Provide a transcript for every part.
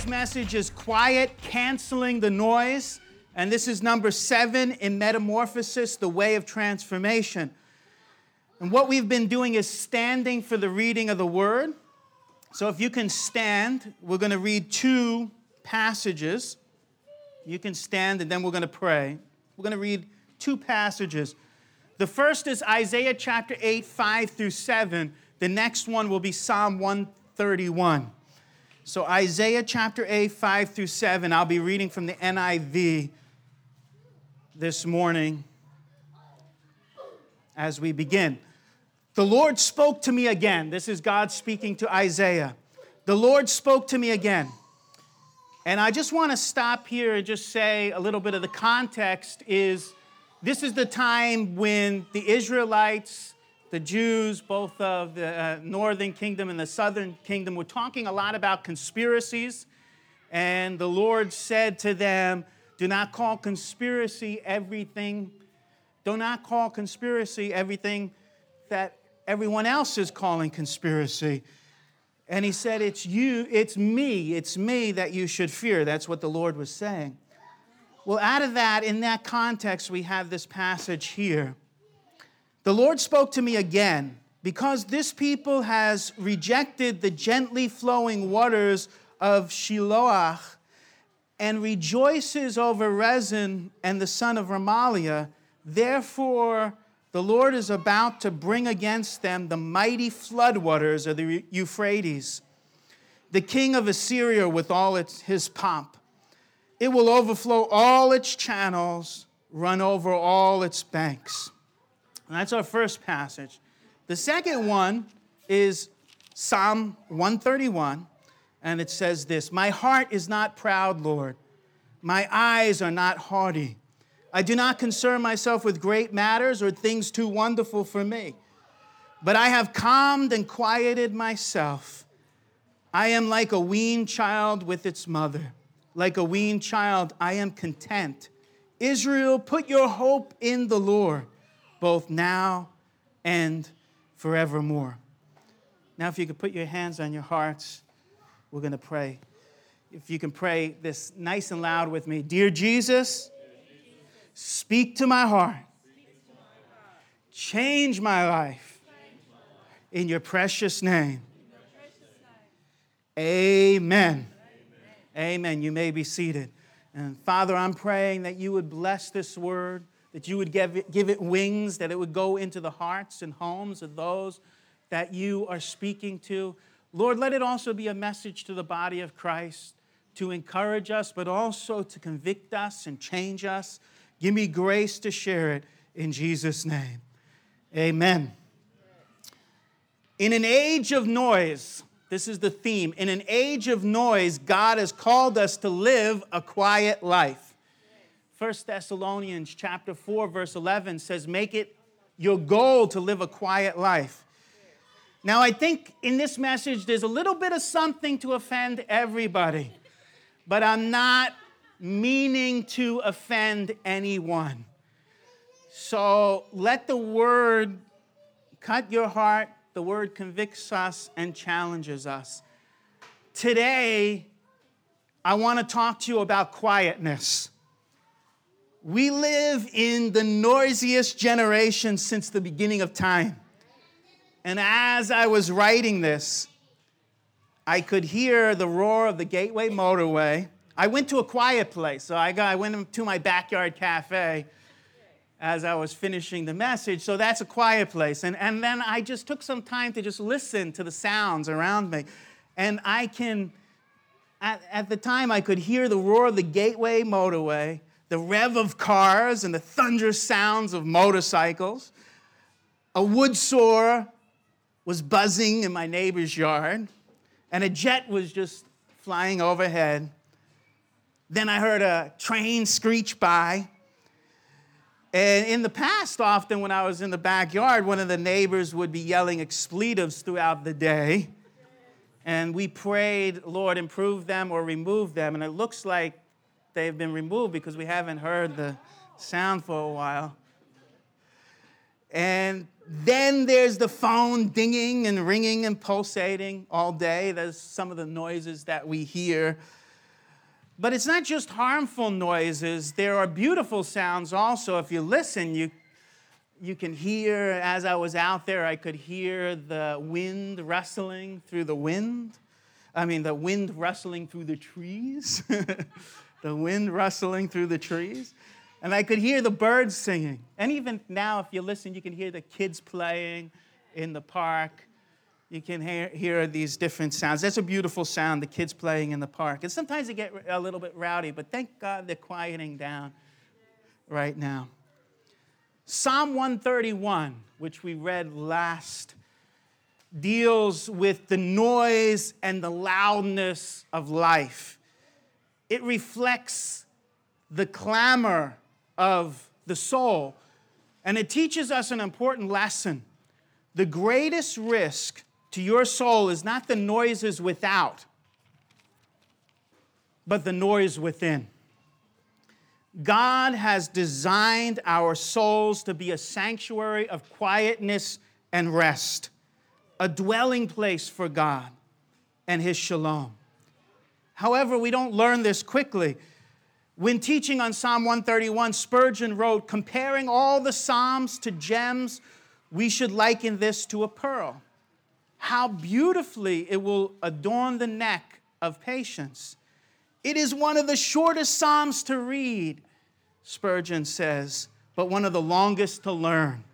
Today's message is quiet, canceling the noise. And this is number seven in Metamorphosis, the way of transformation. And what we've been doing is standing for the reading of the word. So if you can stand, we're going to read two passages. You can stand and then we're going to pray. We're going to read two passages. The first is Isaiah chapter 8, 5 through 7. The next one will be Psalm 131. So, Isaiah chapter 8, 5 through 7, I'll be reading from the NIV this morning as we begin. The Lord spoke to me again. This is God speaking to Isaiah. The Lord spoke to me again. And I just want to stop here and just say a little bit of the context is this is the time when the Israelites the Jews, both of the uh, northern kingdom and the southern kingdom, were talking a lot about conspiracies. And the Lord said to them, Do not call conspiracy everything. Do not call conspiracy everything that everyone else is calling conspiracy. And he said, It's you, it's me, it's me that you should fear. That's what the Lord was saying. Well, out of that, in that context, we have this passage here. The Lord spoke to me again because this people has rejected the gently flowing waters of Shiloah and rejoices over Rezin and the son of Remaliah. Therefore, the Lord is about to bring against them the mighty floodwaters of the Euphrates, the king of Assyria with all its, his pomp. It will overflow all its channels, run over all its banks. And that's our first passage. The second one is Psalm 131, and it says this My heart is not proud, Lord. My eyes are not haughty. I do not concern myself with great matters or things too wonderful for me. But I have calmed and quieted myself. I am like a weaned child with its mother. Like a weaned child, I am content. Israel, put your hope in the Lord both now and forevermore. Now, if you could put your hands on your hearts, we're going to pray. If you can pray this nice and loud with me Dear Jesus, speak to my heart, change my life in your precious name. Amen. Amen. You may be seated. And Father, I'm praying that you would bless this word that you would give it, give it wings, that it would go into the hearts and homes of those that you are speaking to. Lord, let it also be a message to the body of Christ to encourage us, but also to convict us and change us. Give me grace to share it in Jesus' name. Amen. In an age of noise, this is the theme. In an age of noise, God has called us to live a quiet life. 1 Thessalonians chapter 4 verse 11 says make it your goal to live a quiet life. Now I think in this message there's a little bit of something to offend everybody. But I'm not meaning to offend anyone. So let the word cut your heart. The word convicts us and challenges us. Today, I want to talk to you about quietness. We live in the noisiest generation since the beginning of time. And as I was writing this, I could hear the roar of the Gateway Motorway. I went to a quiet place, so I, got, I went to my backyard cafe as I was finishing the message. So that's a quiet place. And, and then I just took some time to just listen to the sounds around me. And I can at, at the time, I could hear the roar of the Gateway motorway, the rev of cars, and the thunderous sounds of motorcycles. A wood saw was buzzing in my neighbor's yard, and a jet was just flying overhead. Then I heard a train screech by. And in the past, often when I was in the backyard, one of the neighbors would be yelling expletives throughout the day. And we prayed, Lord, improve them or remove them. And it looks like they've been removed because we haven't heard the sound for a while. And then there's the phone dinging and ringing and pulsating all day. There's some of the noises that we hear. But it's not just harmful noises, there are beautiful sounds also. If you listen, you, you can hear, as I was out there, I could hear the wind rustling through the wind. I mean, the wind rustling through the trees. the wind rustling through the trees. And I could hear the birds singing. And even now, if you listen, you can hear the kids playing in the park. You can hear, hear these different sounds. That's a beautiful sound, the kids playing in the park. And sometimes they get a little bit rowdy, but thank God they're quieting down right now. Psalm 131, which we read last, deals with the noise and the loudness of life. It reflects the clamor of the soul. And it teaches us an important lesson. The greatest risk to your soul is not the noises without, but the noise within. God has designed our souls to be a sanctuary of quietness and rest, a dwelling place for God and His shalom. However, we don't learn this quickly. When teaching on Psalm 131, Spurgeon wrote, Comparing all the Psalms to gems, we should liken this to a pearl. How beautifully it will adorn the neck of patience. It is one of the shortest Psalms to read, Spurgeon says, but one of the longest to learn.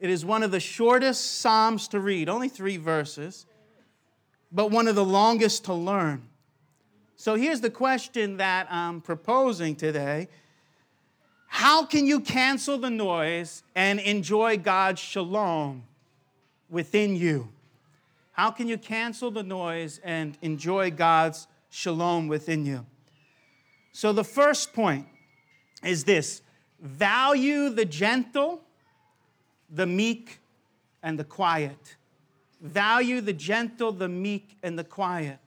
It is one of the shortest Psalms to read, only three verses, but one of the longest to learn. So here's the question that I'm proposing today How can you cancel the noise and enjoy God's shalom within you? How can you cancel the noise and enjoy God's shalom within you? So the first point is this value the gentle, the meek, and the quiet. Value the gentle, the meek, and the quiet.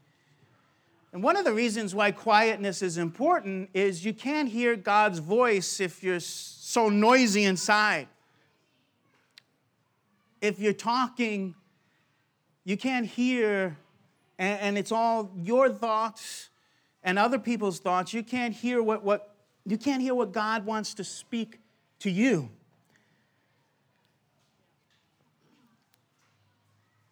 And one of the reasons why quietness is important is you can't hear God's voice if you're so noisy inside. If you're talking, you can't hear, and, it's all your thoughts and other people's thoughts. You can't hear what, what you can't hear what God wants to speak to you.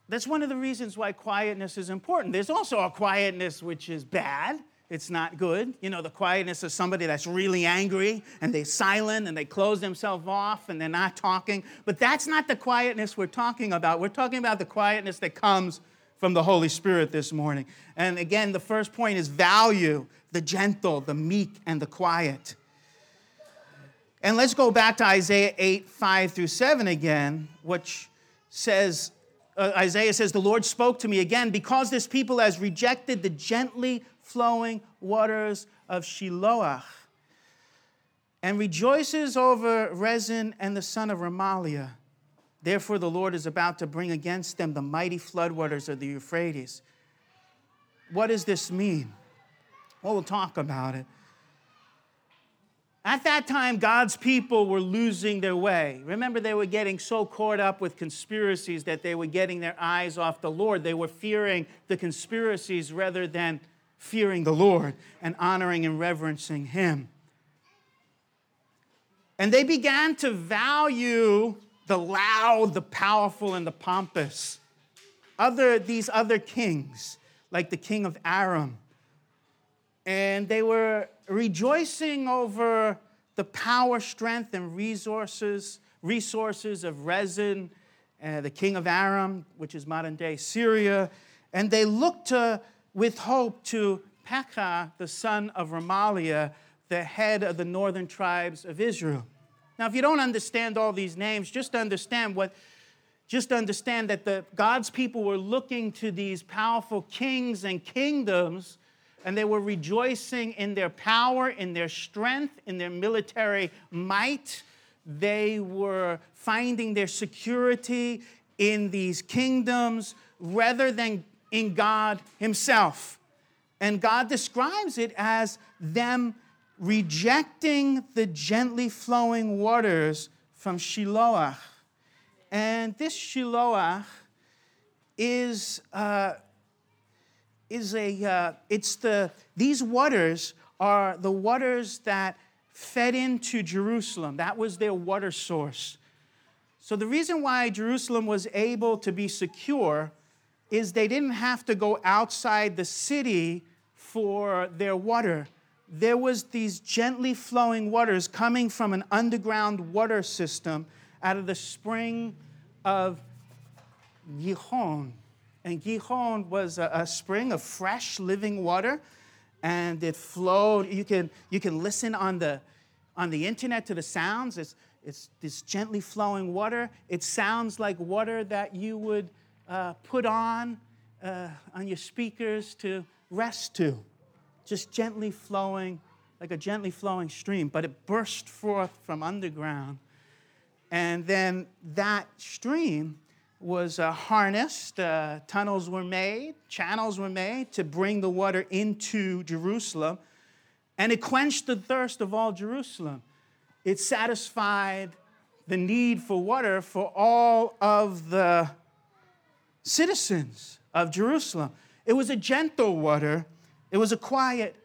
That's one of the reasons why quietness is important. There's also a quietness which is bad. It's not good. You know, the quietness of somebody that's really angry and they're silent and they close themselves off and they're not talking. But that's not the quietness we're talking about. We're talking about the quietness that comes from the Holy Spirit this morning. And again, the first point is value the gentle, the meek, and the quiet. And let's go back to Isaiah 8, 5 through 7 again, which says, uh, Isaiah says, The Lord spoke to me again, because this people has rejected the gently flowing waters of Shiloah and rejoices over Rezin and the son of Remaliah. Therefore, the Lord is about to bring against them the mighty floodwaters of the Euphrates. What does this mean? Well, we'll talk about it. At that time, God's people were losing their way. Remember, they were getting so caught up with conspiracies that they were getting their eyes off the Lord. They were fearing the conspiracies rather than fearing the Lord and honoring and reverencing Him. And they began to value the loud, the powerful, and the pompous. Other, these other kings, like the king of Aram. And they were rejoicing over the power, strength, and resources, resources of Rezin, uh, the king of Aram, which is modern day Syria, and they looked to with hope to Pekah, the son of Remaliah, the head of the northern tribes of Israel. Now, if you don't understand all these names, just understand what just understand that the God's people were looking to these powerful kings and kingdoms and they were rejoicing in their power, in their strength, in their military might. They were finding their security in these kingdoms rather than in God Himself. And God describes it as them rejecting the gently flowing waters from Shiloah. And this Shiloah is, uh, is a, uh, it's the, these waters are the waters that fed into Jerusalem. That was their water source. So the reason why Jerusalem was able to be secure is they didn't have to go outside the city for their water. There was these gently flowing waters coming from an underground water system out of the spring of Gihon. And Gihon was a, a spring of fresh living water and it flowed. You can, you can listen on the, on the internet to the sounds. It's, it's this gently flowing water. It sounds like water that you would uh, put on uh, on your speakers to rest to, just gently flowing, like a gently flowing stream. But it burst forth from underground. And then that stream was uh, harnessed, uh, tunnels were made, channels were made to bring the water into Jerusalem, and it quenched the thirst of all Jerusalem. It satisfied the need for water for all of the citizens of Jerusalem. It was a gentle water, it was a quiet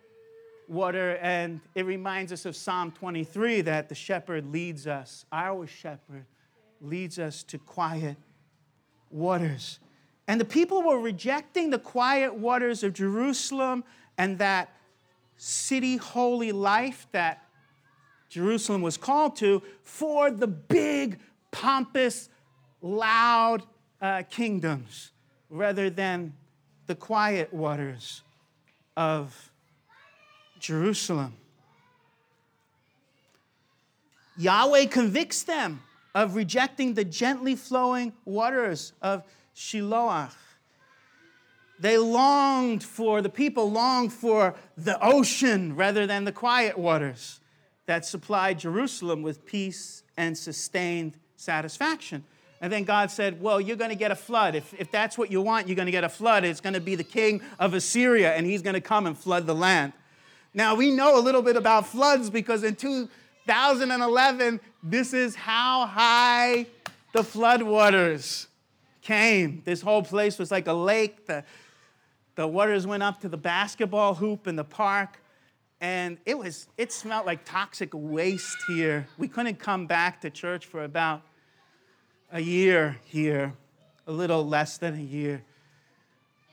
water, and it reminds us of Psalm 23 that the shepherd leads us, our shepherd leads us to quiet waters. And the people were rejecting the quiet waters of Jerusalem and that city holy life that Jerusalem was called to for the big, pompous, loud uh, kingdoms rather than the quiet waters of Jerusalem. Yahweh convicts them of rejecting the gently flowing waters of Shiloah. They longed for, the people longed for the ocean rather than the quiet waters that supplied Jerusalem with peace and sustained satisfaction. And then God said, Well, you're going to get a flood. If, if that's what you want, you're going to get a flood. It's going to be the king of Assyria, and he's going to come and flood the land. Now, we know a little bit about floods because in 2011, this is how high the floodwaters came. This whole place was like a lake. The, the waters went up to the basketball hoop in the park. And it was, it smelled like toxic waste here. We couldn't come back to church for about a year here, a little less than a year.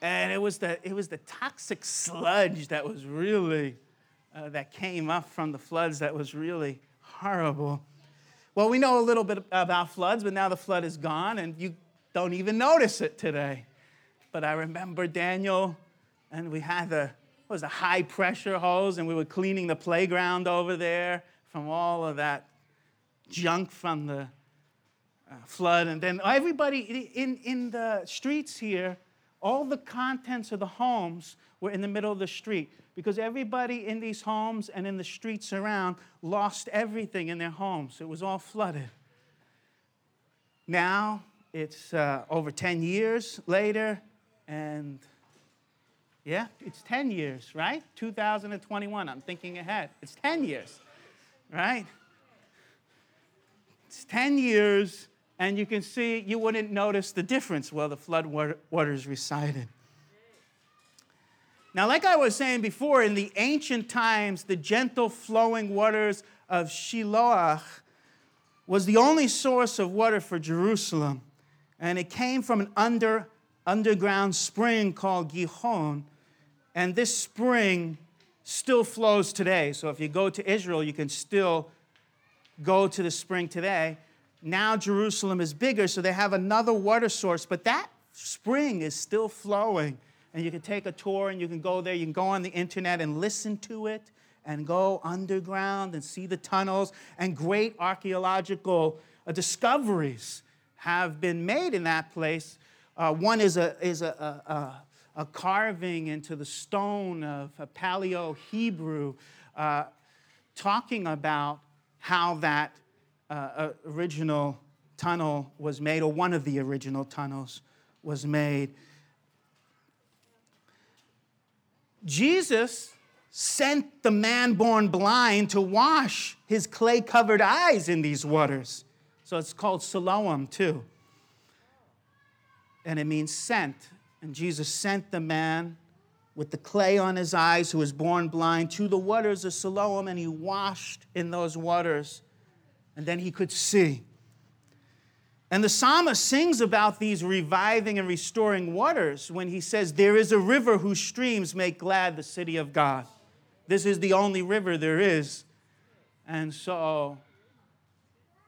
And it was the, it was the toxic sludge that was really uh, that came up from the floods that was really horrible. Well, we know a little bit about floods, but now the flood is gone and you don't even notice it today. But I remember Daniel, and we had the was a high pressure hose, and we were cleaning the playground over there from all of that junk from the uh, flood. And then everybody in, in the streets here, all the contents of the homes were in the middle of the street because everybody in these homes and in the streets around lost everything in their homes. It was all flooded. Now it's uh, over 10 years later, and yeah, it's 10 years, right? 2021, I'm thinking ahead. It's 10 years, right? It's 10 years, and you can see you wouldn't notice the difference where the flood waters resided. Now, like I was saying before, in the ancient times, the gentle flowing waters of Shiloah was the only source of water for Jerusalem. And it came from an under, underground spring called Gihon. And this spring still flows today. So if you go to Israel, you can still go to the spring today. Now Jerusalem is bigger, so they have another water source, but that spring is still flowing and you can take a tour and you can go there. You can go on the internet and listen to it and go underground and see the tunnels. And great archaeological uh, discoveries have been made in that place. Uh, one is a, is a, a, a, carving into the stone of a Paleo Hebrew uh, talking about how that uh, original tunnel was made, or one of the original tunnels was made. Jesus sent the man born blind to wash his clay covered eyes in these waters. So it's called Siloam, too. And it means sent. And Jesus sent the man with the clay on his eyes who was born blind to the waters of Siloam, and he washed in those waters. And then he could see. And the psalmist sings about these reviving and restoring waters when he says, There is a river whose streams make glad the city of God. This is the only river there is. And so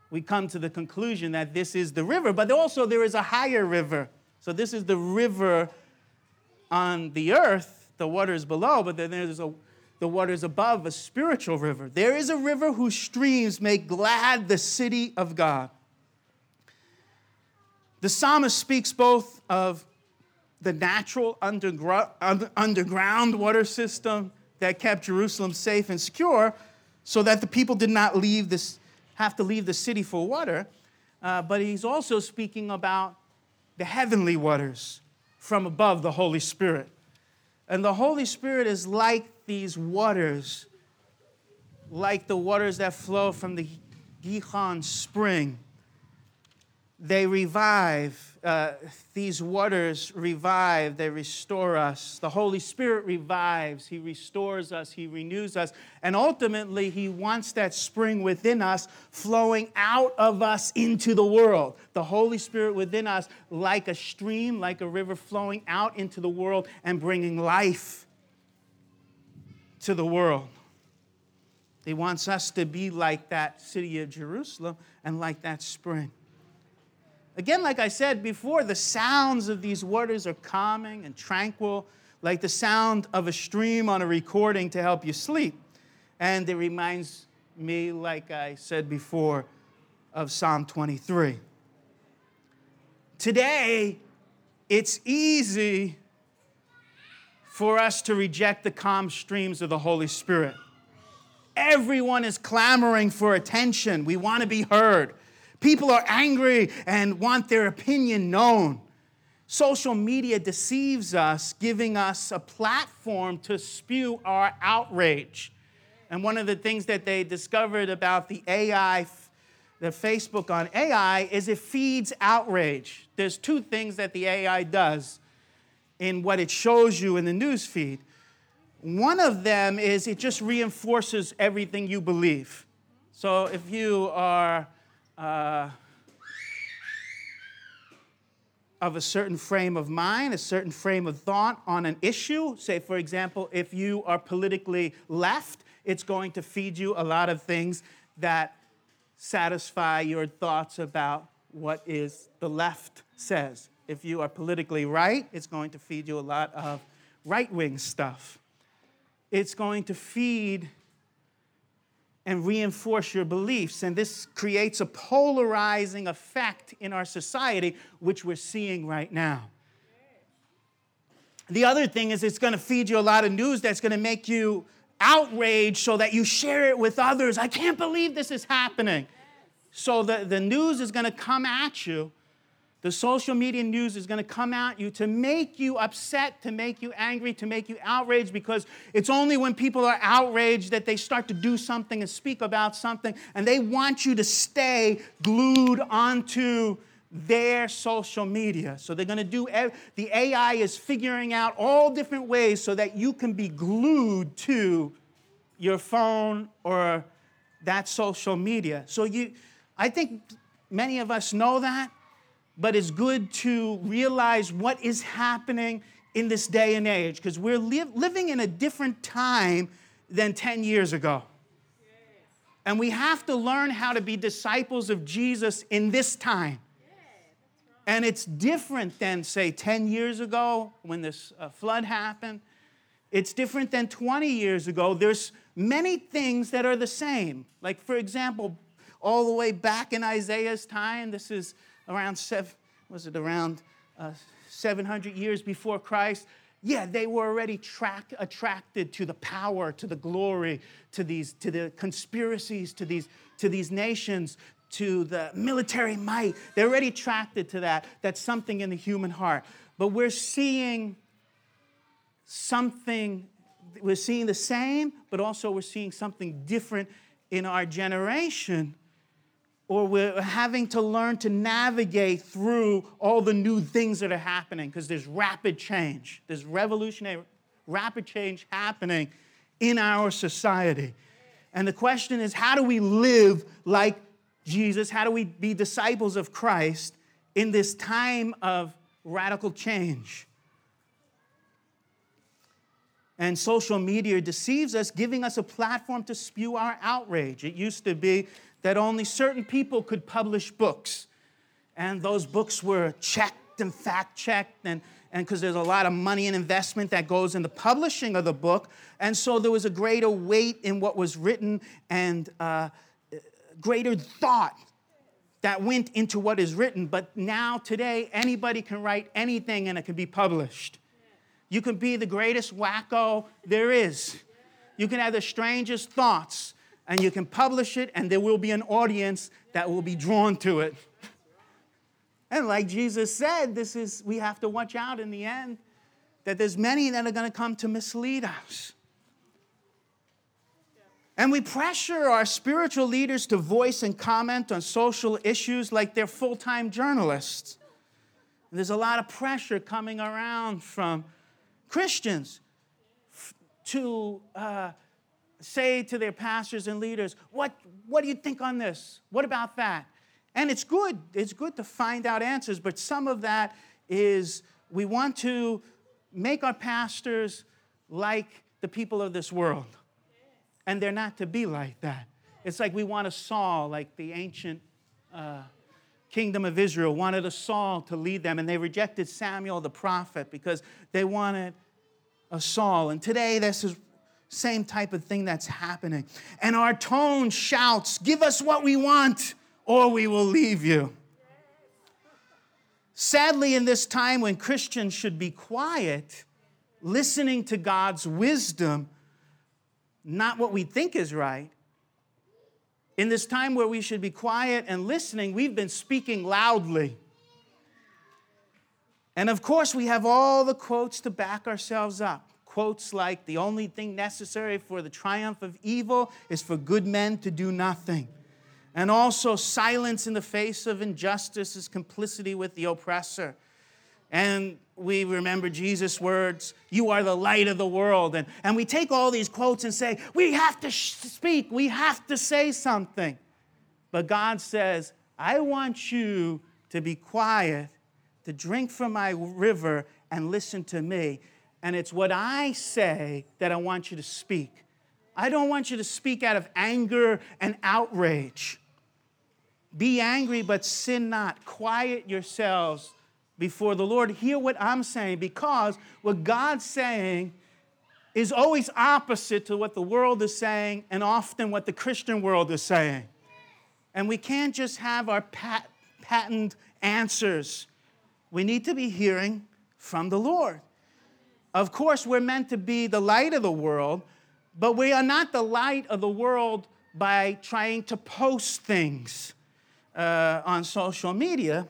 we come to the conclusion that this is the river, but also there is a higher river. So this is the river on the earth, the waters below, but then there's a, the waters above, a spiritual river. There is a river whose streams make glad the city of God. The psalmist speaks both of the natural underground water system that kept Jerusalem safe and secure so that the people did not leave this, have to leave the city for water, uh, but he's also speaking about the heavenly waters from above the Holy Spirit. And the Holy Spirit is like these waters, like the waters that flow from the Gihon spring they revive. Uh, these waters revive, they restore us. The Holy Spirit revives, He restores us, He renews us. And ultimately, He wants that spring within us flowing out of us into the world. The Holy Spirit within us, like a stream, like a river flowing out into the world and bringing life to the world. He wants us to be like that city of Jerusalem and like that spring. Again, like I said before, the sounds of these waters are calming and tranquil, like the sound of a stream on a recording to help you sleep. And it reminds me, like I said before, of Psalm 23. Today, it's easy for us to reject the calm streams of the Holy Spirit. Everyone is clamoring for attention. We want to be heard. People are angry and want their opinion known. Social media deceives us, giving us a platform to spew our outrage. And one of the things that they discovered about the AI, the Facebook on AI, is it feeds outrage. There's two things that the AI does in what it shows you in the news feed. One of them is it just reinforces everything you believe. So if you are uh, of a certain frame of mind, a certain frame of thought on an issue. Say, for example, if you are politically left, it's going to feed you a lot of things that satisfy your thoughts about what is the left says. If you are politically right, it's going to feed you a lot of right wing stuff. It's going to feed and reinforce your beliefs. And this creates a polarizing effect in our society, which we're seeing right now. The other thing is, it's going to feed you a lot of news that's going to make you outraged so that you share it with others. I can't believe this is happening. So the, the news is going to come at you the social media news is going to come at you to make you upset, to make you angry, to make you outraged, because it's only when people are outraged that they start to do something and speak about something, and they want you to stay glued onto their social media. So they're going to do, the AI is figuring out all different ways so that you can be glued to your phone or that social media. So you, I think many of us know that but it's good to realize what is happening in this day and age because we're li- living in a different time than 10 years ago. And we have to learn how to be disciples of Jesus in this time. And it's different than, say, 10 years ago when this uh, flood happened. It's different than 20 years ago. There's many things that are the same. Like, for example, all the way back in Isaiah's time, this is around, seven, was it around uh, 700 years before Christ? Yeah, they were already track, attracted to the power, to the glory, to these, to the conspiracies, to these, to these nations, to the military might. They're already attracted to that. That's something in the human heart. But we're seeing something, we're seeing the same, but also we're seeing something different in our generation. Or we're having to learn to navigate through all the new things that are happening because there's rapid change. There's revolutionary, rapid change happening in our society. And the question is how do we live like Jesus? How do we be disciples of Christ in this time of radical change? And social media deceives us, giving us a platform to spew our outrage. It used to be that only certain people could publish books, and those books were checked and fact checked, and because there's a lot of money and investment that goes in the publishing of the book. And so there was a greater weight in what was written and uh, greater thought that went into what is written. But now, today, anybody can write anything and it can be published. You can be the greatest wacko there is. You can have the strangest thoughts and you can publish it, and there will be an audience that will be drawn to it. And like Jesus said, this is we have to watch out in the end that there's many that are going to come to mislead us. And we pressure our spiritual leaders to voice and comment on social issues like they're full time journalists. And there's a lot of pressure coming around from Christians to uh, say to their pastors and leaders, what, what do you think on this? What about that? And it's good. It's good to find out answers, but some of that is we want to make our pastors like the people of this world. And they're not to be like that. It's like we want a Saul, like the ancient uh, kingdom of Israel wanted a Saul to lead them, and they rejected Samuel the prophet because they wanted a Saul. And today, this is same type of thing that's happening. And our tone shouts, Give us what we want, or we will leave you. Sadly, in this time when Christians should be quiet, listening to God's wisdom, not what we think is right, in this time where we should be quiet and listening, we've been speaking loudly. And of course, we have all the quotes to back ourselves up. Quotes like, the only thing necessary for the triumph of evil is for good men to do nothing. And also, silence in the face of injustice is complicity with the oppressor. And we remember Jesus' words, You are the light of the world. And, and we take all these quotes and say, We have to speak, we have to say something. But God says, I want you to be quiet, to drink from my river, and listen to me and it's what I say that I want you to speak. I don't want you to speak out of anger and outrage. Be angry, but sin not. Quiet yourselves before the Lord. Hear what I'm saying because what God's saying is always opposite to what the world is saying and often what the Christian world is saying. And we can't just have our pat- patent answers. We need to be hearing from the Lord. Of course, we're meant to be the light of the world, but we are not the light of the world by trying to post things uh, on social media.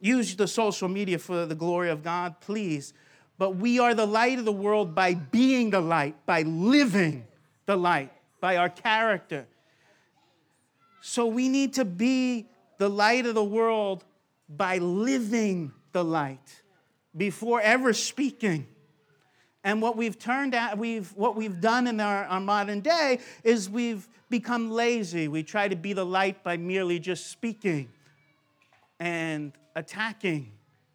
Use the social media for the glory of God, please. But we are the light of the world by being the light, by living the light, by our character. So we need to be the light of the world by living the light before ever speaking. And what we've turned out, we've, what we've done in our, our modern day is we've become lazy. We try to be the light by merely just speaking and attacking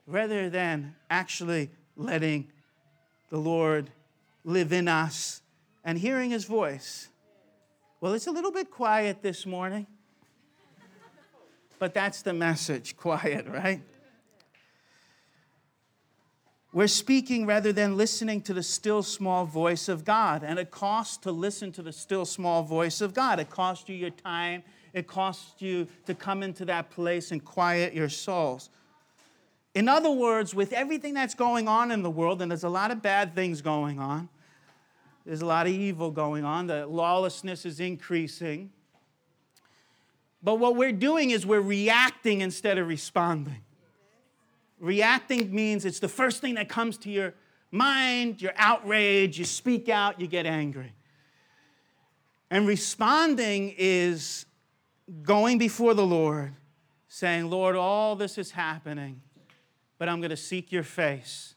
rather than actually letting the Lord live in us and hearing his voice. Well, it's a little bit quiet this morning, but that's the message quiet, right? We're speaking rather than listening to the still small voice of God. And it costs to listen to the still small voice of God. It costs you your time, it costs you to come into that place and quiet your souls. In other words, with everything that's going on in the world, and there's a lot of bad things going on, there's a lot of evil going on, the lawlessness is increasing. But what we're doing is we're reacting instead of responding. Reacting means it's the first thing that comes to your mind, you're outraged, you speak out, you get angry. And responding is going before the Lord, saying, Lord, all this is happening, but I'm going to seek your face.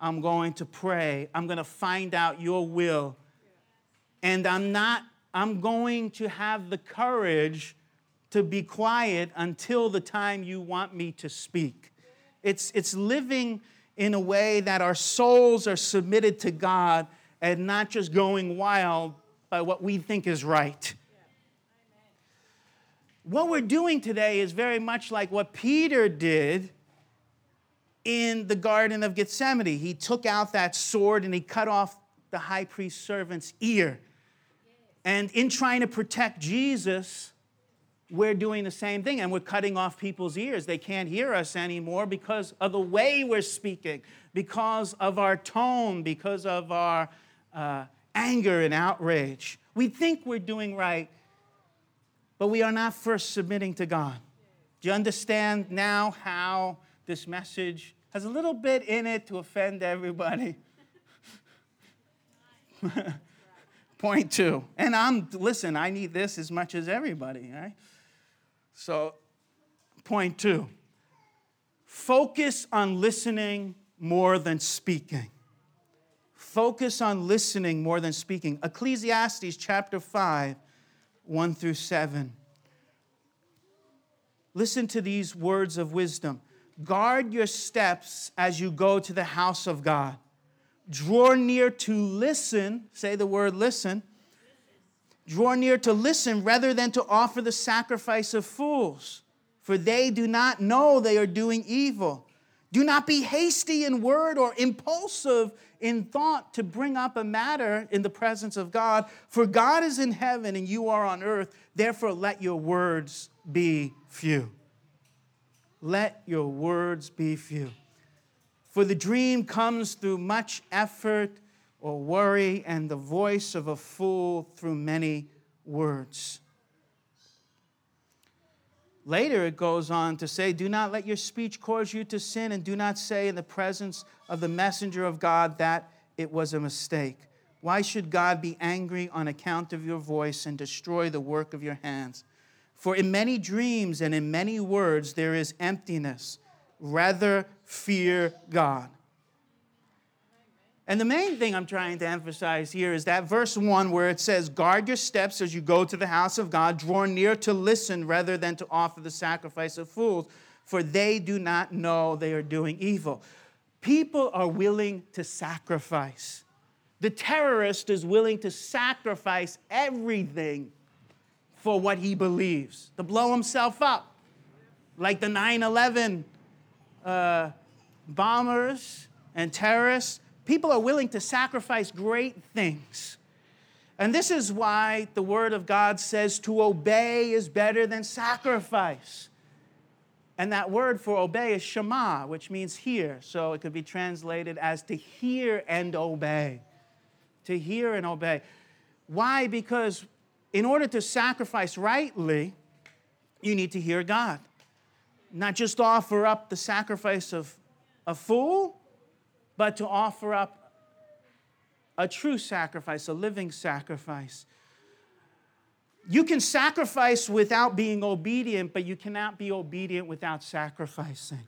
I'm going to pray. I'm going to find out your will. And I'm not, I'm going to have the courage to be quiet until the time you want me to speak. It's, it's living in a way that our souls are submitted to God and not just going wild by what we think is right. What we're doing today is very much like what Peter did in the Garden of Gethsemane. He took out that sword and he cut off the high priest's servant's ear. And in trying to protect Jesus, we're doing the same thing and we're cutting off people's ears. They can't hear us anymore because of the way we're speaking, because of our tone, because of our uh, anger and outrage. We think we're doing right, but we are not first submitting to God. Do you understand now how this message has a little bit in it to offend everybody? Point two. And I'm, listen, I need this as much as everybody, right? So, point two focus on listening more than speaking. Focus on listening more than speaking. Ecclesiastes chapter 5, 1 through 7. Listen to these words of wisdom. Guard your steps as you go to the house of God. Draw near to listen, say the word listen, Draw near to listen rather than to offer the sacrifice of fools, for they do not know they are doing evil. Do not be hasty in word or impulsive in thought to bring up a matter in the presence of God, for God is in heaven and you are on earth. Therefore, let your words be few. Let your words be few. For the dream comes through much effort or worry and the voice of a fool through many words. Later, it goes on to say, Do not let your speech cause you to sin, and do not say in the presence of the messenger of God that it was a mistake. Why should God be angry on account of your voice and destroy the work of your hands? For in many dreams and in many words there is emptiness. Rather, fear God. And the main thing I'm trying to emphasize here is that verse 1 where it says, Guard your steps as you go to the house of God, draw near to listen rather than to offer the sacrifice of fools, for they do not know they are doing evil. People are willing to sacrifice. The terrorist is willing to sacrifice everything for what he believes, to blow himself up, like the 9 11 uh, bombers and terrorists People are willing to sacrifice great things. And this is why the Word of God says to obey is better than sacrifice. And that word for obey is shema, which means hear. So it could be translated as to hear and obey. To hear and obey. Why? Because in order to sacrifice rightly, you need to hear God. Not just offer up the sacrifice of a fool, but to offer up a true sacrifice, a living sacrifice. You can sacrifice without being obedient, but you cannot be obedient without sacrificing.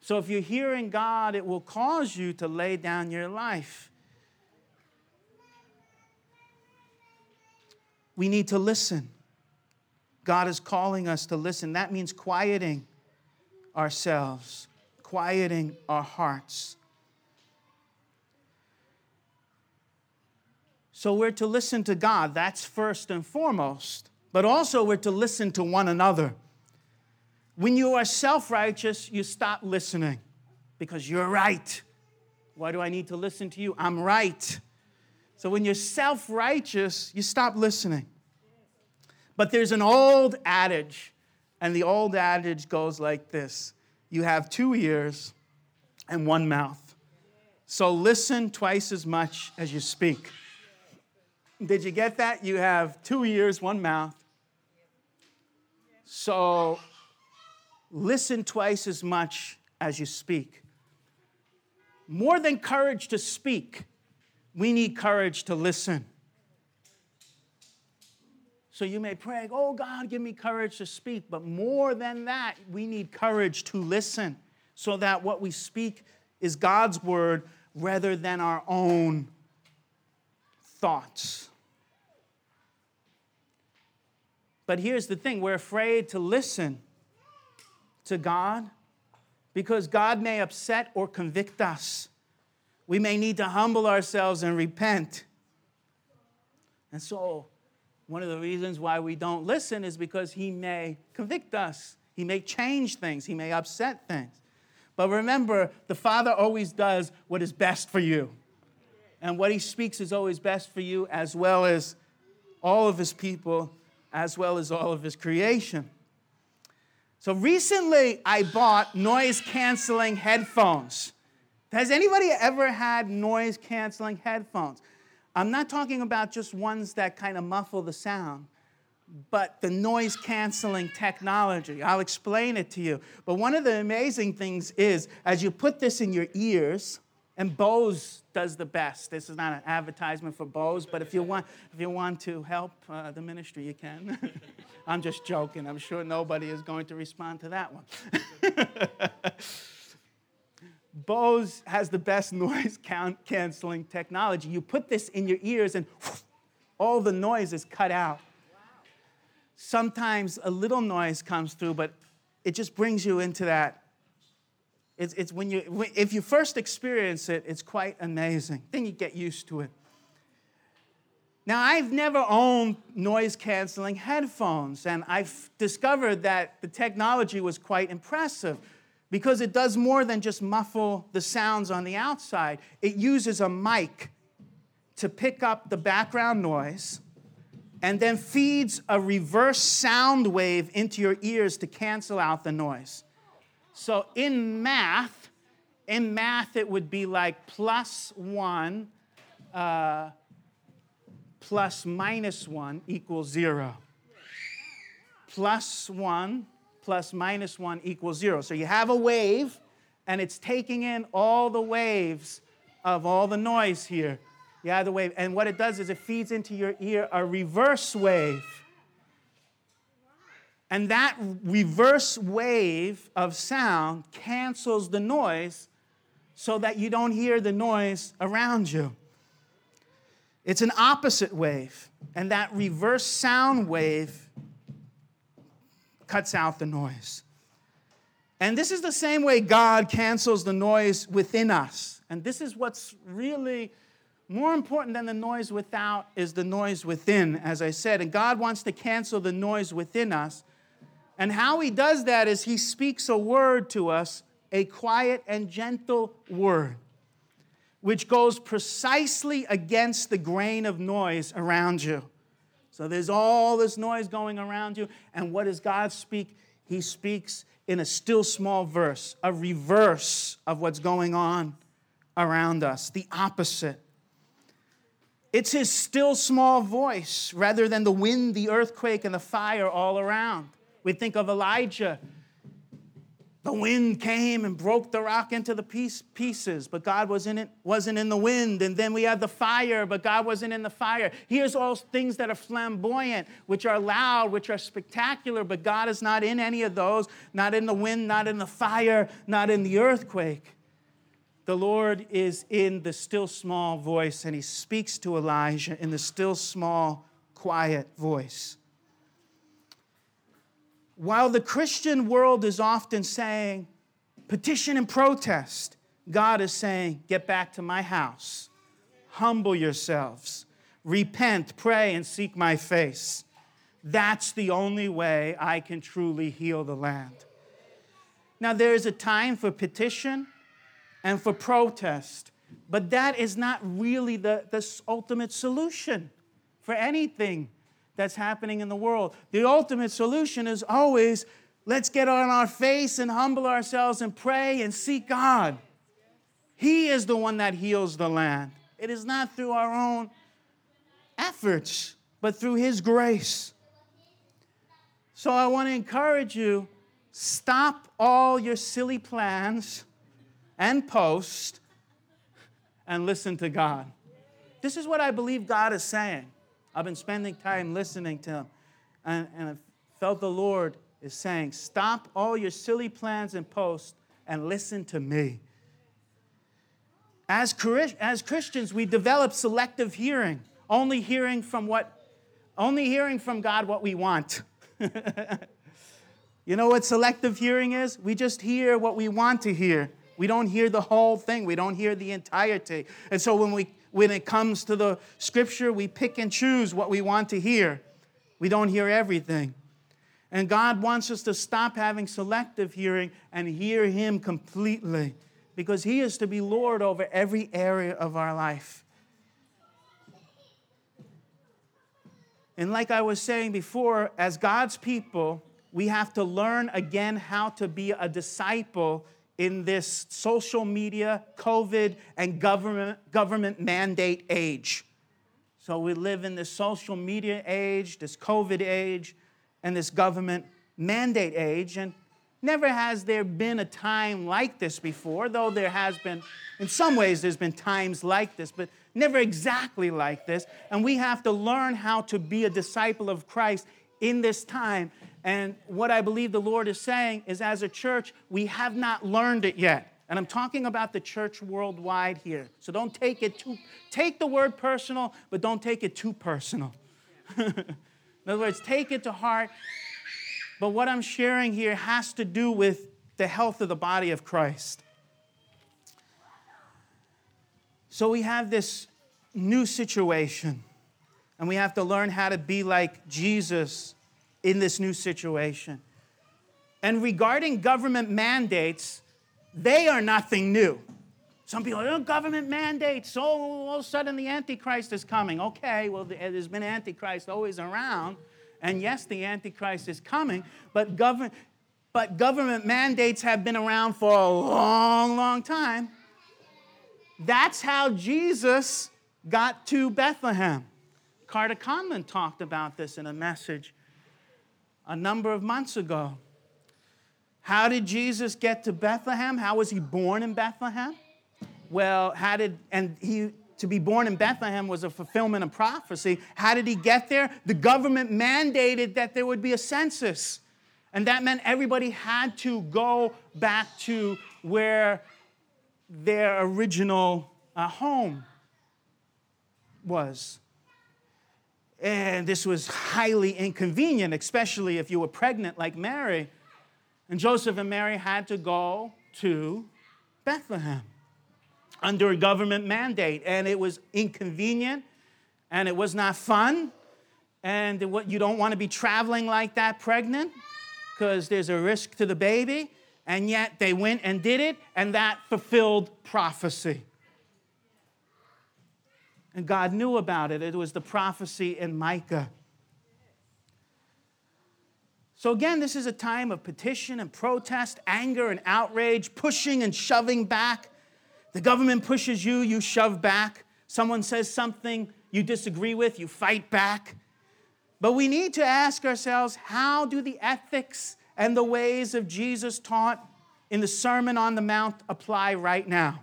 So if you're hearing God, it will cause you to lay down your life. We need to listen. God is calling us to listen. That means quieting ourselves quieting our hearts. So we're to listen to God, that's first and foremost, but also we're to listen to one another. When you are self righteous, you stop listening because you're right. Why do I need to listen to you? I'm right. So when you're self righteous, you stop listening. But there's an old adage, and the old adage goes like this You have two ears and one mouth. So listen twice as much as you speak. Did you get that? You have two ears, one mouth. So listen twice as much as you speak. More than courage to speak, we need courage to listen. So you may pray, Oh God, give me courage to speak. But more than that, we need courage to listen so that what we speak is God's word rather than our own thoughts. But here's the thing we're afraid to listen to God because God may upset or convict us. We may need to humble ourselves and repent. And so, one of the reasons why we don't listen is because He may convict us, He may change things, He may upset things. But remember, the Father always does what is best for you. And what He speaks is always best for you, as well as all of His people, as well as all of His creation. So recently, I bought noise canceling headphones. Has anybody ever had noise canceling headphones? I'm not talking about just ones that kind of muffle the sound but the noise canceling technology. I'll explain it to you. But one of the amazing things is, as you put this in your ears, and Bose does the best. This is not an advertisement for Bose, but if you want, if you want to help uh, the ministry, you can. I'm just joking. I'm sure nobody is going to respond to that one. Bose has the best noise canceling technology. You put this in your ears, and all the noise is cut out sometimes a little noise comes through, but it just brings you into that. It's, it's when you, if you first experience it, it's quite amazing. Then you get used to it. Now, I've never owned noise canceling headphones, and I've discovered that the technology was quite impressive because it does more than just muffle the sounds on the outside. It uses a mic to pick up the background noise and then feeds a reverse sound wave into your ears to cancel out the noise. So in math, in math, it would be like plus one uh, plus minus one equals zero. Plus one plus minus one equals zero. So you have a wave, and it's taking in all the waves of all the noise here. Yeah, the wave. And what it does is it feeds into your ear a reverse wave. And that reverse wave of sound cancels the noise so that you don't hear the noise around you. It's an opposite wave. And that reverse sound wave cuts out the noise. And this is the same way God cancels the noise within us. And this is what's really more important than the noise without is the noise within, as I said. And God wants to cancel the noise within us. And how He does that is He speaks a word to us, a quiet and gentle word, which goes precisely against the grain of noise around you. So there's all this noise going around you. And what does God speak? He speaks in a still small verse, a reverse of what's going on around us, the opposite. It's his still small voice rather than the wind, the earthquake, and the fire all around. We think of Elijah. The wind came and broke the rock into the piece, pieces, but God was in it, wasn't in the wind. And then we had the fire, but God wasn't in the fire. Here's all things that are flamboyant, which are loud, which are spectacular, but God is not in any of those, not in the wind, not in the fire, not in the earthquake. The Lord is in the still small voice, and he speaks to Elijah in the still small, quiet voice. While the Christian world is often saying, petition and protest, God is saying, get back to my house, humble yourselves, repent, pray, and seek my face. That's the only way I can truly heal the land. Now, there is a time for petition and for protest. But that is not really the, the ultimate solution for anything that's happening in the world. The ultimate solution is always let's get on our face and humble ourselves and pray and seek God. He is the one that heals the land. It is not through our own efforts, but through His grace. So I want to encourage you stop all your silly plans and post and listen to God. This is what I believe God is saying. I've been spending time listening to Him, and, and I felt the Lord is saying, Stop all your silly plans and posts and listen to me. As, as Christians, we develop selective hearing, only hearing from what, only hearing from God what we want. you know what selective hearing is? We just hear what we want to hear. We don't hear the whole thing. We don't hear the entirety. And so when we when it comes to the scripture, we pick and choose what we want to hear. We don't hear everything. And God wants us to stop having selective hearing and hear Him completely because He is to be Lord over every area of our life. And like I was saying before, as God's people, we have to learn again how to be a disciple in this social media, COVID, and government, government mandate age. So we live in this social media age, this COVID age, and this government mandate age. And never has there been a time like this before, though there has been, in some ways, there's been times like this, but never exactly like this. And we have to learn how to be a disciple of Christ in this time and what I believe the Lord is saying is, as a church, we have not learned it yet. And I'm talking about the church worldwide here. So don't take it too, take the word personal, but don't take it too personal. In other words, take it to heart. But what I'm sharing here has to do with the health of the body of Christ. So we have this new situation, and we have to learn how to be like Jesus in this new situation. And regarding government mandates, they are nothing new. Some people, oh, government mandates. Oh, all of a sudden the Antichrist is coming. Okay, well, there's been Antichrist always around. And yes, the Antichrist is coming, but, government, but government mandates have been around for a long, long time. That's how Jesus got to Bethlehem. Carter Conlon talked about this in a message a number of months ago. How did Jesus get to Bethlehem? How was he born in Bethlehem? Well, how did, and he, to be born in Bethlehem was a fulfillment of prophecy. How did he get there? The government mandated that there would be a census. And that meant everybody had to go back to where their original uh, home was. And this was highly inconvenient, especially if you were pregnant like Mary. And Joseph and Mary had to go to Bethlehem under a government mandate. And it was inconvenient and it was not fun. And you don't want to be traveling like that pregnant because there's a risk to the baby. And yet they went and did it, and that fulfilled prophecy. And God knew about it. It was the prophecy in Micah. So, again, this is a time of petition and protest, anger and outrage, pushing and shoving back. The government pushes you, you shove back. Someone says something you disagree with, you fight back. But we need to ask ourselves how do the ethics and the ways of Jesus taught in the Sermon on the Mount apply right now?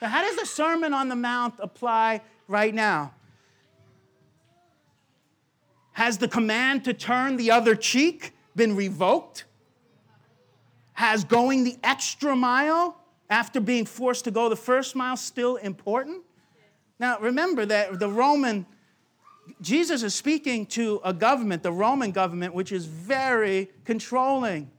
Now, how does the Sermon on the Mount apply right now? Has the command to turn the other cheek been revoked? Has going the extra mile after being forced to go the first mile still important? Now, remember that the Roman, Jesus is speaking to a government, the Roman government, which is very controlling.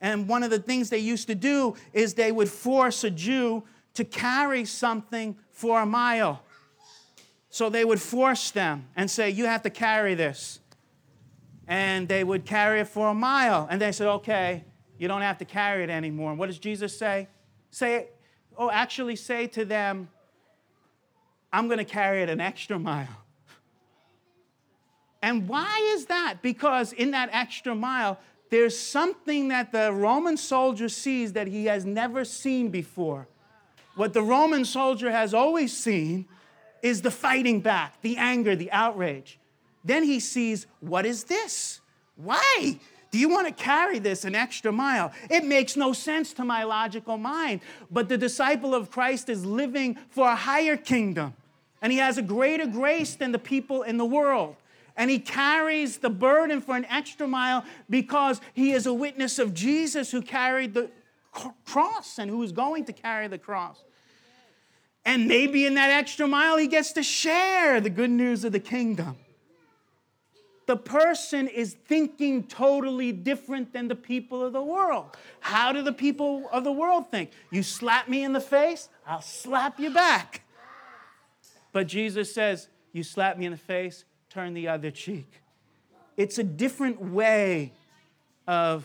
And one of the things they used to do is they would force a Jew to carry something for a mile. So they would force them and say, You have to carry this. And they would carry it for a mile. And they said, Okay, you don't have to carry it anymore. And what does Jesus say? Say, oh, actually say to them, I'm going to carry it an extra mile. And why is that? Because in that extra mile, there's something that the Roman soldier sees that he has never seen before. What the Roman soldier has always seen is the fighting back, the anger, the outrage. Then he sees, what is this? Why? Do you want to carry this an extra mile? It makes no sense to my logical mind. But the disciple of Christ is living for a higher kingdom, and he has a greater grace than the people in the world. And he carries the burden for an extra mile because he is a witness of Jesus who carried the cross and who is going to carry the cross. And maybe in that extra mile, he gets to share the good news of the kingdom the person is thinking totally different than the people of the world. How do the people of the world think? You slap me in the face, I'll slap you back. But Jesus says, You slap me in the face, turn the other cheek. It's a different way of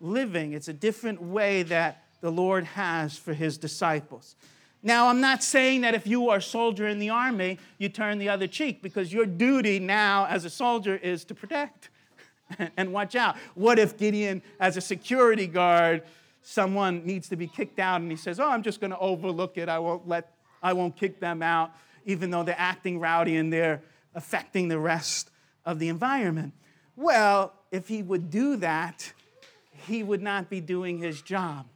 living, it's a different way that the Lord has for his disciples. Now, I'm not saying that if you are a soldier in the army, you turn the other cheek, because your duty now as a soldier is to protect and watch out. What if Gideon, as a security guard, someone needs to be kicked out and he says, Oh, I'm just going to overlook it. I won't let, I won't kick them out, even though they're acting rowdy and they're affecting the rest of the environment. Well, if he would do that, he would not be doing his job.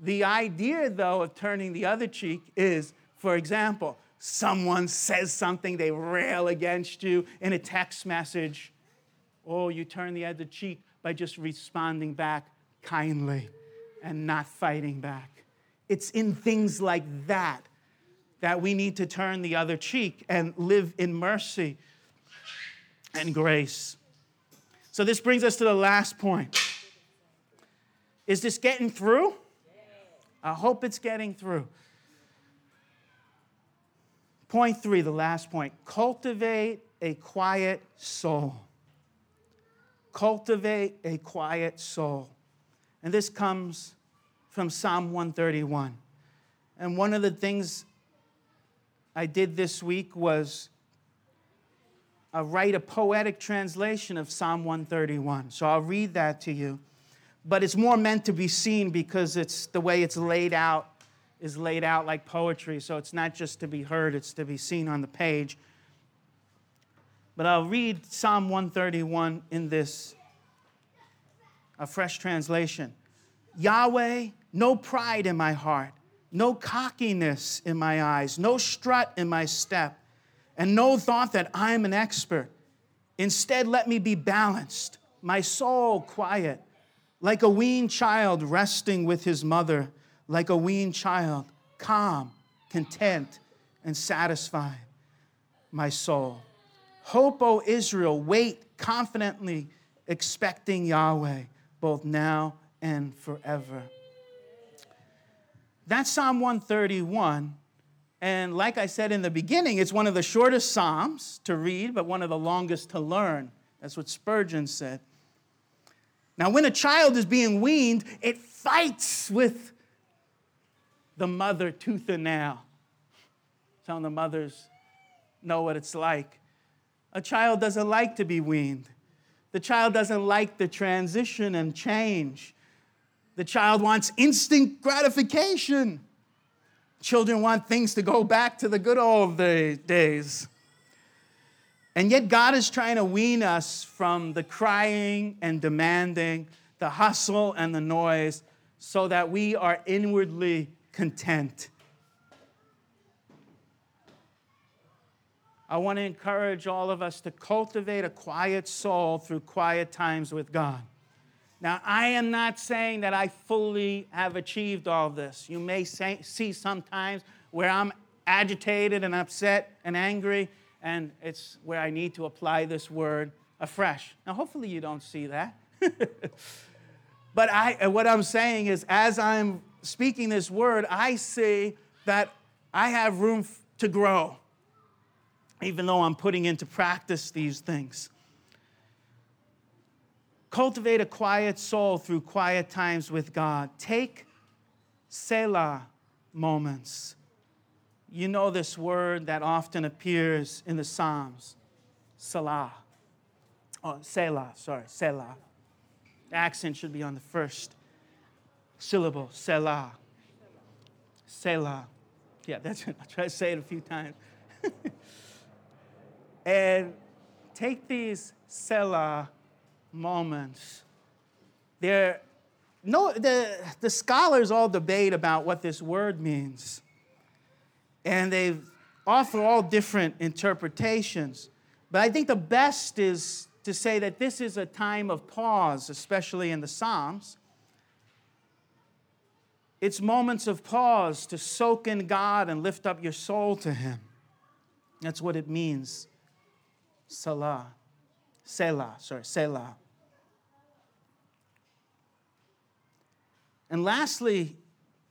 The idea, though, of turning the other cheek is, for example, someone says something, they rail against you in a text message. Oh, you turn the other cheek by just responding back kindly and not fighting back. It's in things like that that we need to turn the other cheek and live in mercy and grace. So, this brings us to the last point. Is this getting through? I hope it's getting through. Point three, the last point cultivate a quiet soul. Cultivate a quiet soul. And this comes from Psalm 131. And one of the things I did this week was uh, write a poetic translation of Psalm 131. So I'll read that to you but it's more meant to be seen because it's the way it's laid out is laid out like poetry. So it's not just to be heard, it's to be seen on the page. But I'll read Psalm 131 in this a fresh translation. Yahweh, no pride in my heart, no cockiness in my eyes, no strut in my step, and no thought that I'm an expert. Instead, let me be balanced, my soul quiet like a weaned child resting with his mother, like a weaned child, calm, content, and satisfied, my soul. Hope, O Israel, wait confidently, expecting Yahweh, both now and forever. That's Psalm 131. And like I said in the beginning, it's one of the shortest Psalms to read, but one of the longest to learn. That's what Spurgeon said. Now, when a child is being weaned, it fights with the mother tooth and nail. Of the mothers know what it's like. A child doesn't like to be weaned. The child doesn't like the transition and change. The child wants instant gratification. Children want things to go back to the good old days. And yet, God is trying to wean us from the crying and demanding, the hustle and the noise, so that we are inwardly content. I want to encourage all of us to cultivate a quiet soul through quiet times with God. Now, I am not saying that I fully have achieved all this. You may say, see sometimes where I'm agitated and upset and angry, and it's where I need to apply this word afresh. Now, hopefully, you don't see that. but I, what I'm saying is, as I'm speaking this word, I see that I have room to grow, even though I'm putting into practice these things. Cultivate a quiet soul through quiet times with God. Take Selah moments. You know this word that often appears in the Psalms, Salah. Oh, Selah, sorry, Selah. The accent should be on the first syllable, Selah. Selah. Yeah, that's it. I'll try to say it a few times. and take these Selah moments. They're no, the, the scholars all debate about what this word means. And they offer all different interpretations. But I think the best is to say that this is a time of pause, especially in the Psalms. It's moments of pause to soak in God and lift up your soul to Him. That's what it means. Salah. Selah, sorry, Selah. And lastly,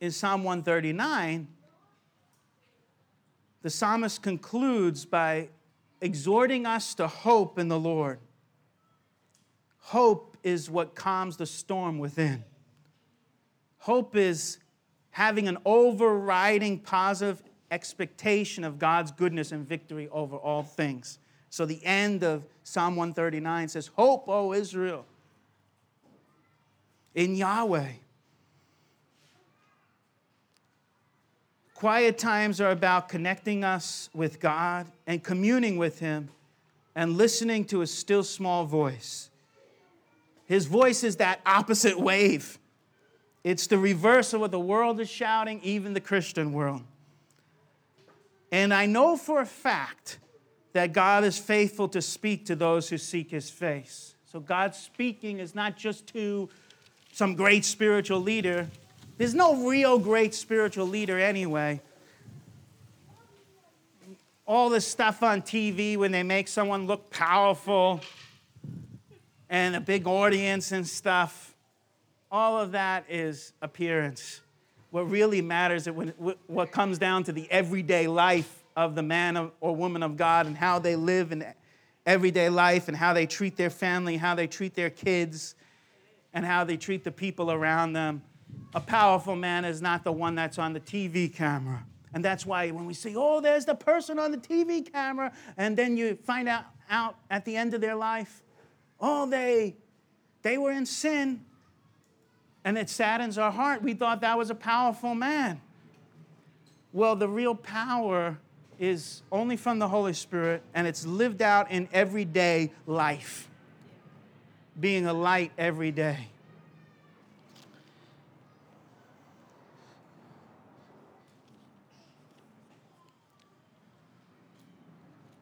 in Psalm 139, the psalmist concludes by exhorting us to hope in the Lord. Hope is what calms the storm within. Hope is having an overriding positive expectation of God's goodness and victory over all things. So the end of Psalm 139 says, Hope, O Israel, in Yahweh. Quiet times are about connecting us with God and communing with Him and listening to His still small voice. His voice is that opposite wave. It's the reverse of what the world is shouting, even the Christian world. And I know for a fact that God is faithful to speak to those who seek His face. So God's speaking is not just to some great spiritual leader, there's no real great spiritual leader anyway. All this stuff on TV when they make someone look powerful and a big audience and stuff, all of that is appearance. What really matters is what comes down to the everyday life of the man or woman of God and how they live in everyday life and how they treat their family, how they treat their kids, and how they treat the people around them a powerful man is not the one that's on the TV camera. And that's why when we say, oh, there's the person on the TV camera, and then you find out, out at the end of their life, oh, they, they were in sin. And it saddens our heart. We thought that was a powerful man. Well, the real power is only from the Holy Spirit, and it's lived out in everyday life, being a light every day.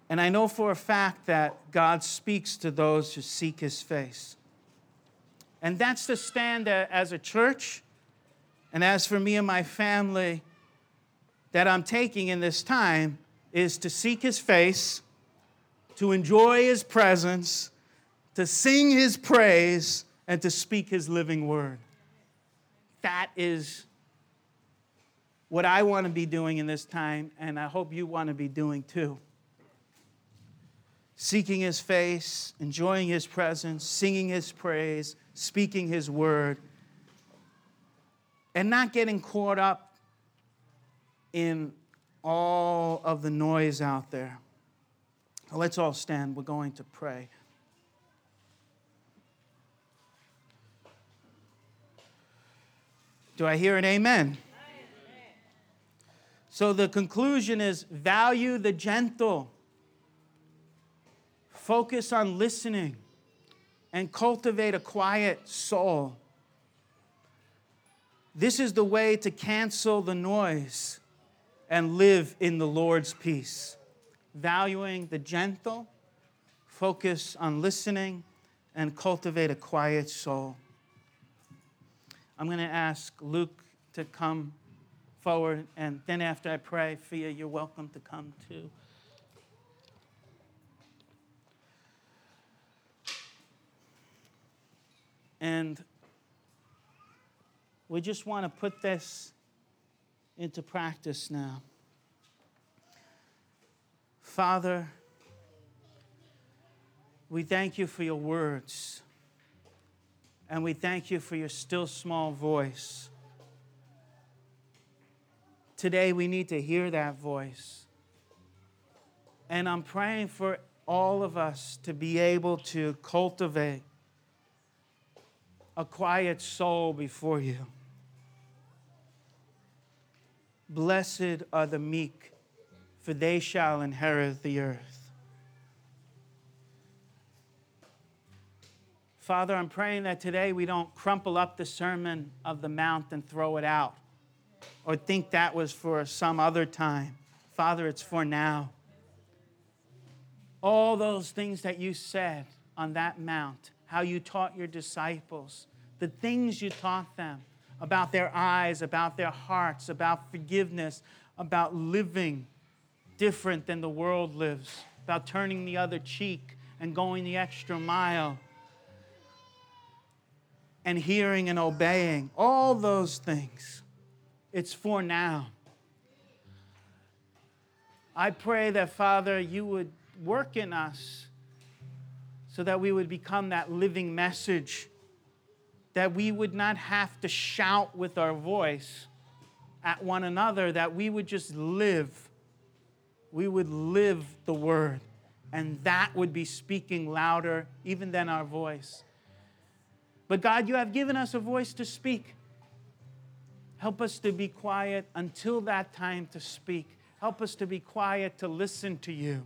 And I know for a fact that God speaks to those who seek his face. And that's the stand as a church, and as for me and my family, that I'm taking in this time is to seek his face, to enjoy his presence, to sing his praise, and to speak his living word. That is what I want to be doing in this time, and I hope you want to be doing too seeking his face, enjoying his presence, singing his praise, speaking his word, and not getting caught up in all of the noise out there. Let's all stand. We're going to pray. Do I hear an amen? So the conclusion is value the gentle Focus on listening and cultivate a quiet soul. This is the way to cancel the noise and live in the Lord's peace. Valuing the gentle, focus on listening, and cultivate a quiet soul. I'm going to ask Luke to come forward, and then after I pray, Fia, you're welcome to come too. And we just want to put this into practice now. Father, we thank you for your words. And we thank you for your still small voice. Today we need to hear that voice. And I'm praying for all of us to be able to cultivate a quiet soul before you. Blessed are the meek, for they shall inherit the earth. Father, I'm praying that today we don't crumple up the Sermon of the Mount and throw it out or think that was for some other time. Father, it's for now. All those things that you said on that mount, how you taught your disciples, the things you taught them about their eyes, about their hearts, about forgiveness, about living different than the world lives, about turning the other cheek and going the extra mile, and hearing and obeying, all those things. It's for now. I pray that, Father, you would work in us so that we would become that living message, that we would not have to shout with our voice at one another, that we would just live. We would live the word, and that would be speaking louder even than our voice. But God, you have given us a voice to speak. Help us to be quiet until that time to speak. Help us to be quiet to listen to you,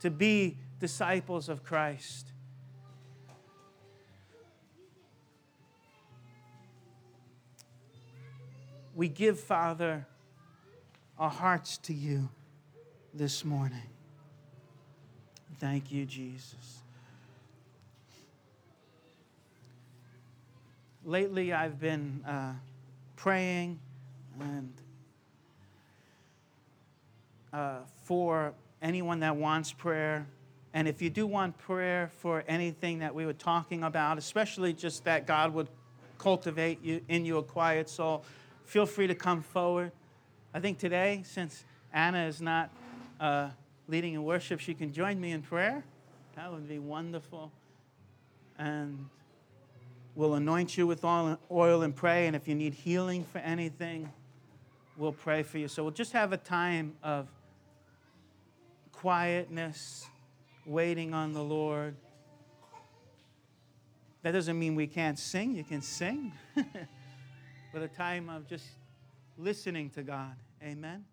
to be disciples of Christ. We give, Father, our hearts to you this morning. Thank you, Jesus. Lately, I've been. Uh, praying and uh, for anyone that wants prayer. And if you do want prayer for anything that we were talking about, especially just that God would cultivate you, in you a quiet soul, feel free to come forward. I think today, since Anna is not uh, leading in worship, she can join me in prayer. That would be wonderful. And We'll anoint you with oil and pray. And if you need healing for anything, we'll pray for you. So we'll just have a time of quietness, waiting on the Lord. That doesn't mean we can't sing. You can sing. but a time of just listening to God. Amen.